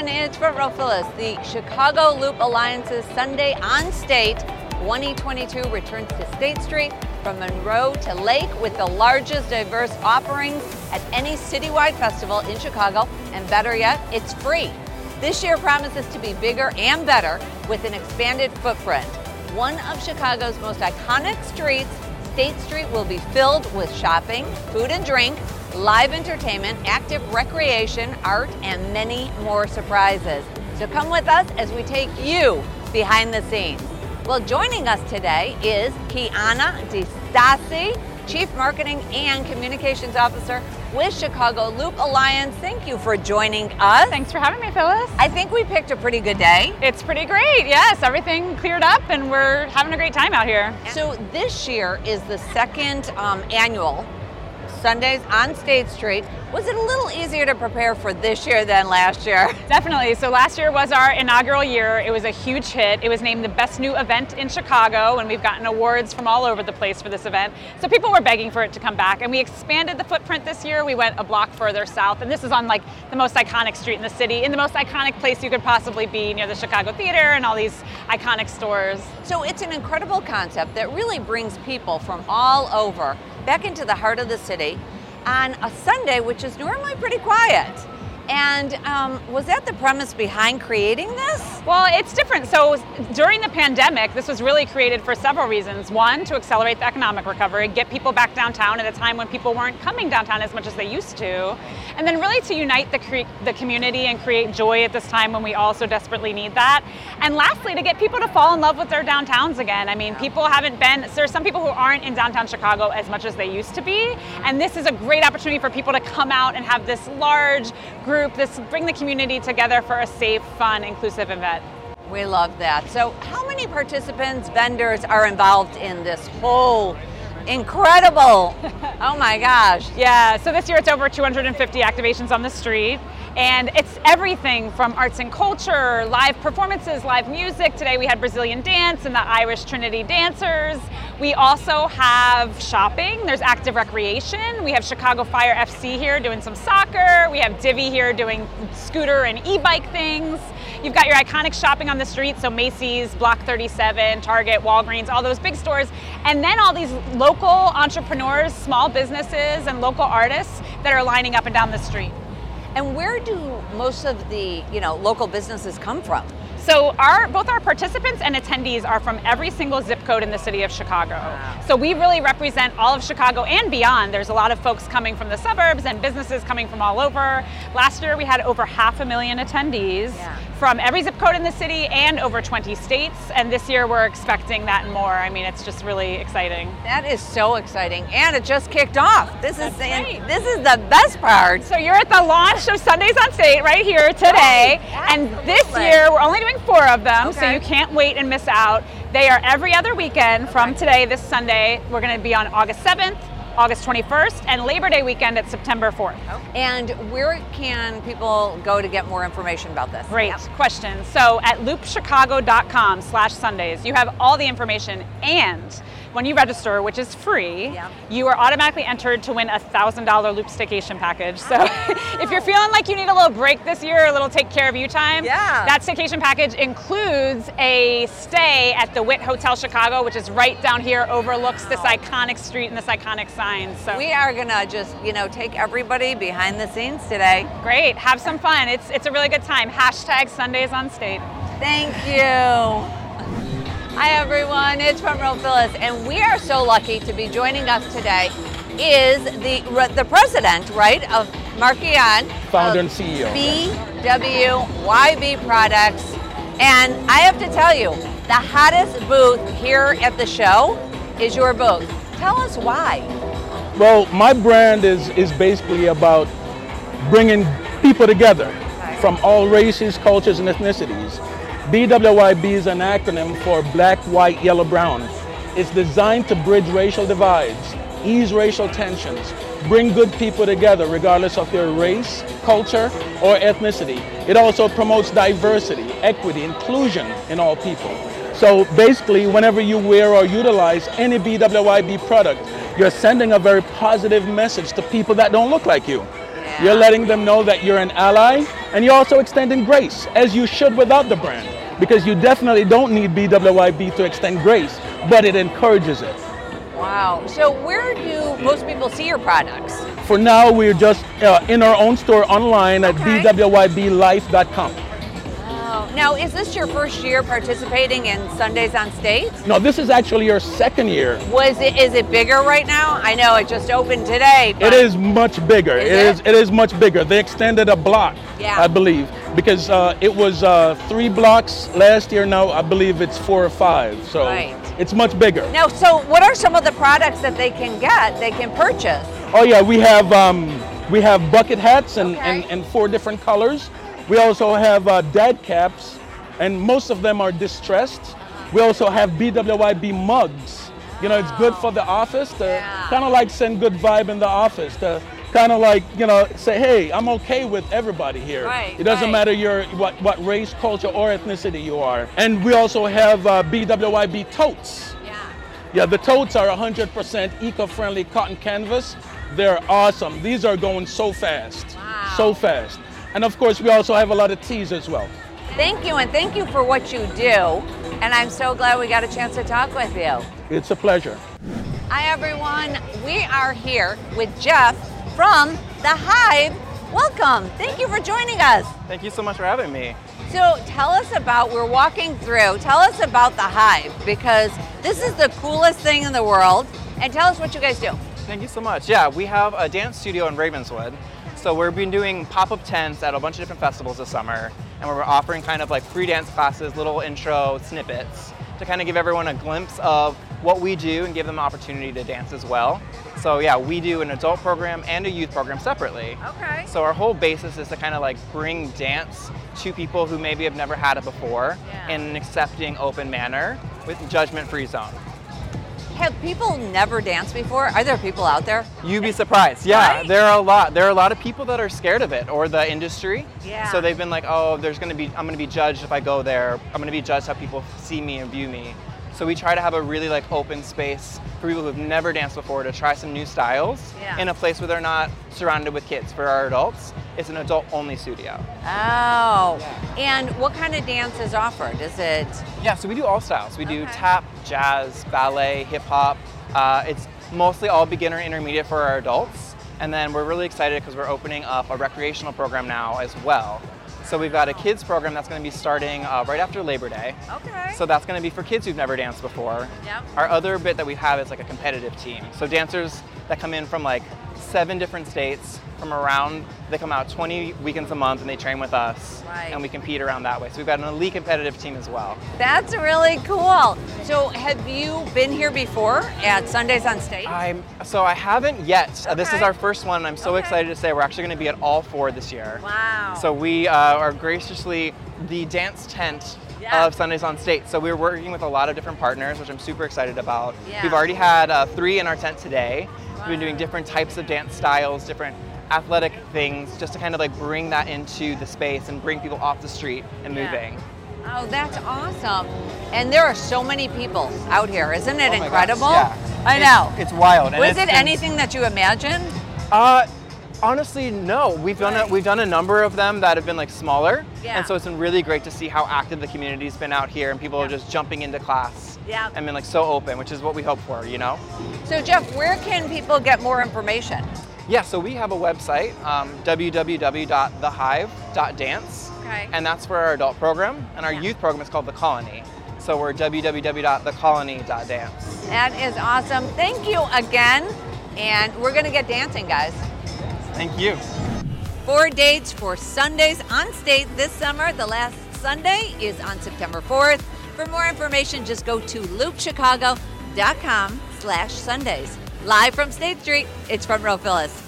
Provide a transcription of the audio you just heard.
everyone. It's Row The Chicago Loop Alliance's Sunday on State 2022 returns to State Street from Monroe to Lake with the largest diverse offerings at any citywide festival in Chicago. And better yet, it's free. This year promises to be bigger and better with an expanded footprint. One of Chicago's most iconic streets, State Street will be filled with shopping, food and drink, live entertainment, active recreation, art, and many more surprises. So come with us as we take you behind the scenes. Well, joining us today is Kiana DeStasi, Chief Marketing and Communications Officer with Chicago Loop Alliance. Thank you for joining us. Thanks for having me, Phyllis. I think we picked a pretty good day. It's pretty great, yes. Everything cleared up and we're having a great time out here. So, this year is the second um, annual Sundays on State Street. Was it a little easier to prepare for this year than last year? Definitely. So last year was our inaugural year. It was a huge hit. It was named the best new event in Chicago, and we've gotten awards from all over the place for this event. So people were begging for it to come back, and we expanded the footprint this year. We went a block further south, and this is on like the most iconic street in the city, in the most iconic place you could possibly be near the Chicago Theater and all these iconic stores. So it's an incredible concept that really brings people from all over back into the heart of the city on a Sunday, which is normally pretty quiet. And um, was that the premise behind creating this? Well, it's different. So during the pandemic, this was really created for several reasons. One, to accelerate the economic recovery, get people back downtown at a time when people weren't coming downtown as much as they used to. And then really to unite the, cre- the community and create joy at this time when we all so desperately need that. And lastly, to get people to fall in love with their downtowns again. I mean, people haven't been, so there's some people who aren't in downtown Chicago as much as they used to be. And this is a great opportunity for people to come out and have this large group group, this bring the community together for a safe, fun, inclusive event. We love that. So, how many participants, vendors are involved in this whole incredible? oh my gosh. Yeah, so this year it's over 250 activations on the street. And it's everything from arts and culture, live performances, live music. Today we had Brazilian dance and the Irish Trinity Dancers. We also have shopping, there's active recreation. We have Chicago Fire FC here doing some soccer. We have Divvy here doing scooter and e bike things. You've got your iconic shopping on the street, so Macy's, Block 37, Target, Walgreens, all those big stores. And then all these local entrepreneurs, small businesses, and local artists that are lining up and down the street. And where do most of the, you know, local businesses come from? So our both our participants and attendees are from every single zip code in the city of Chicago. Wow. So we really represent all of Chicago and beyond. There's a lot of folks coming from the suburbs and businesses coming from all over. Last year we had over half a million attendees yeah. From every zip code in the city and over 20 states. And this year we're expecting that and more. I mean, it's just really exciting. That is so exciting, and it just kicked off. This That's is right. this is the best part. So you're at the launch of Sundays on State right here today, right. and this year we're only doing four of them, okay. so you can't wait and miss out. They are every other weekend from today, this Sunday. We're going to be on August 7th, August 21st, and Labor Day weekend at September 4th. And where can people go to get more information about this? Great question. So at loopchicago.com slash Sundays, you have all the information and when you register, which is free, you are automatically entered to win a $1,000 Loop staycation package. So oh. if you're feeling like you need a little break this year, a little take care of you time, yeah. that staycation package includes a stay at the Wit Hotel Chicago, which is right down here, overlooks this iconic street and this iconic sign. So we are gonna just, you know, take everybody behind the scenes today. Great, have some fun. It's it's a really good time. Hashtag Sundays on State. Thank you. Hi everyone, it's Front Row Phyllis, and we are so lucky to be joining us today is the the president, right, of Markion, founder and CEO, BWYB Products, and I have to tell you, the hottest booth here at the show is your booth. Tell us why. Well, my brand is is basically about bringing people together from all races, cultures, and ethnicities BWYB is an acronym for Black, White, Yellow, Brown. It's designed to bridge racial divides, ease racial tensions, bring good people together regardless of their race, culture, or ethnicity. It also promotes diversity, equity, inclusion in all people. So basically, whenever you wear or utilize any BWYB product, you're sending a very positive message to people that don't look like you. You're letting them know that you're an ally, and you're also extending grace, as you should without the brand, because you definitely don't need BWYB to extend grace, but it encourages it. Wow. So where do most people see your products? For now, we're just uh, in our own store online at Okay. bwyblife.com. Oh, now is this your first year participating in Sundays on State? No, this is actually your second year. Was it is it bigger right now? I know it just opened today. It is much bigger. Is it it? is. It is much bigger. They extended a block, Yeah. I believe, because uh, it was uh, three blocks last year. Now I believe it's four or five. So Right. it's much bigger. Now, so what are some of the products that they can get? They can purchase. Oh yeah, we have um, we have bucket hats and, Okay. and, and four different colors. We also have uh, dad caps, and most of them are distressed. We also have BWYB mugs. You know, it's good for the office to Yeah. kind of like send good vibe in the office to kind of like you know say, hey, I'm okay with everybody here. Right, it doesn't right. matter your what what race, culture, or ethnicity you are. And we also have uh, BWYB totes. Yeah. Yeah, the totes are 100% eco-friendly cotton canvas. They're awesome. These are going so fast, Wow. so fast. And of course, we also have a lot of teas as well. Thank you, and thank you for what you do. And I'm so glad we got a chance to talk with you. It's a pleasure. Hi, everyone. We are here with Jeff from The Hive. Welcome. Thank you for joining us. Thank you so much for having me. So, tell us about, we're walking through, tell us about The Hive because this is the coolest thing in the world. And tell us what you guys do. Thank you so much. Yeah, we have a dance studio in Ravenswood. So we've been doing pop-up tents at a bunch of different festivals this summer, and we're offering kind of like free dance classes, little intro snippets to kind of give everyone a glimpse of what we do and give them an opportunity to dance as well. So yeah, we do an adult program and a youth program separately. Okay. So our whole basis is to kind of like bring dance to people who maybe have never had it before Yeah. in an accepting, open manner with judgment-free zone. Have people never danced before? Are there people out there? You'd be surprised. Yeah, Right? there are a lot. There are a lot of people that are scared of it or the industry. Yeah. So they've been like, oh, there's going to be, I'm going to be judged if I go there. I'm going to be judged how people see me and view me. So we try to have a really like open space for people who've never danced before to try some new styles Yeah. in a place where they're not surrounded with kids. For our adults, it's an adult-only studio. Oh. And what kind of dance is offered? Is it Yeah, so we do all styles. We do tap, jazz, ballet, hip hop. Uh, it's mostly all beginner intermediate for our adults. And then we're really excited because we're opening up a recreational program now as well. So we've got a kids program that's going to be starting uh, right after Labor Day. Okay. So that's going to be for kids who've never danced before. Yep. Our other bit that we have is like a competitive team. So dancers that come in from like seven different states from around, they come out 20 weekends a month and they train with us. Right. And we compete around that way. So we've got an elite competitive team as well. That's really cool. So, have you been here before at Sundays on State? I'm so I haven't yet. Uh, this is our first one. and I'm so Okay. excited to say we're actually going to be at all four this year. wow. So we uh, are graciously the dance tent Yeah. of Sundays on State. So we're working with a lot of different partners, which I'm super excited about. Yeah. We've already had uh, three in our tent today. We've been doing different types of dance styles, different athletic things, just to kind of like bring that into the space and bring people off the street and Yeah. moving. Oh, that's awesome. And there are so many people out here. Isn't it Oh gosh, incredible? yeah. I know. It's wild. and Was it been- anything that you imagined? Uh, honestly, no. We've done a, we've done a number of them that have been like smaller, Yeah. and so it's been really great to see how active the community's been out here, and people are just jumping into class. Yeah. And been like so open, which is what we hope for, you know. So, Jeff, where can people get more information? Yeah. So we have a website, um, www.thehive.dance, Okay. and that's for our adult program, and our Yeah. youth program is called the Colony. So we're www.thecolony.dance. That is awesome. Thank you again. And we're going to get dancing, guys. Thank you. Four dates for Sundays on State this summer. The last Sunday is on September 4th. For more information, just go to loopchicago.com slash Sundays. Live from State Street, it's Front Row Phyllis.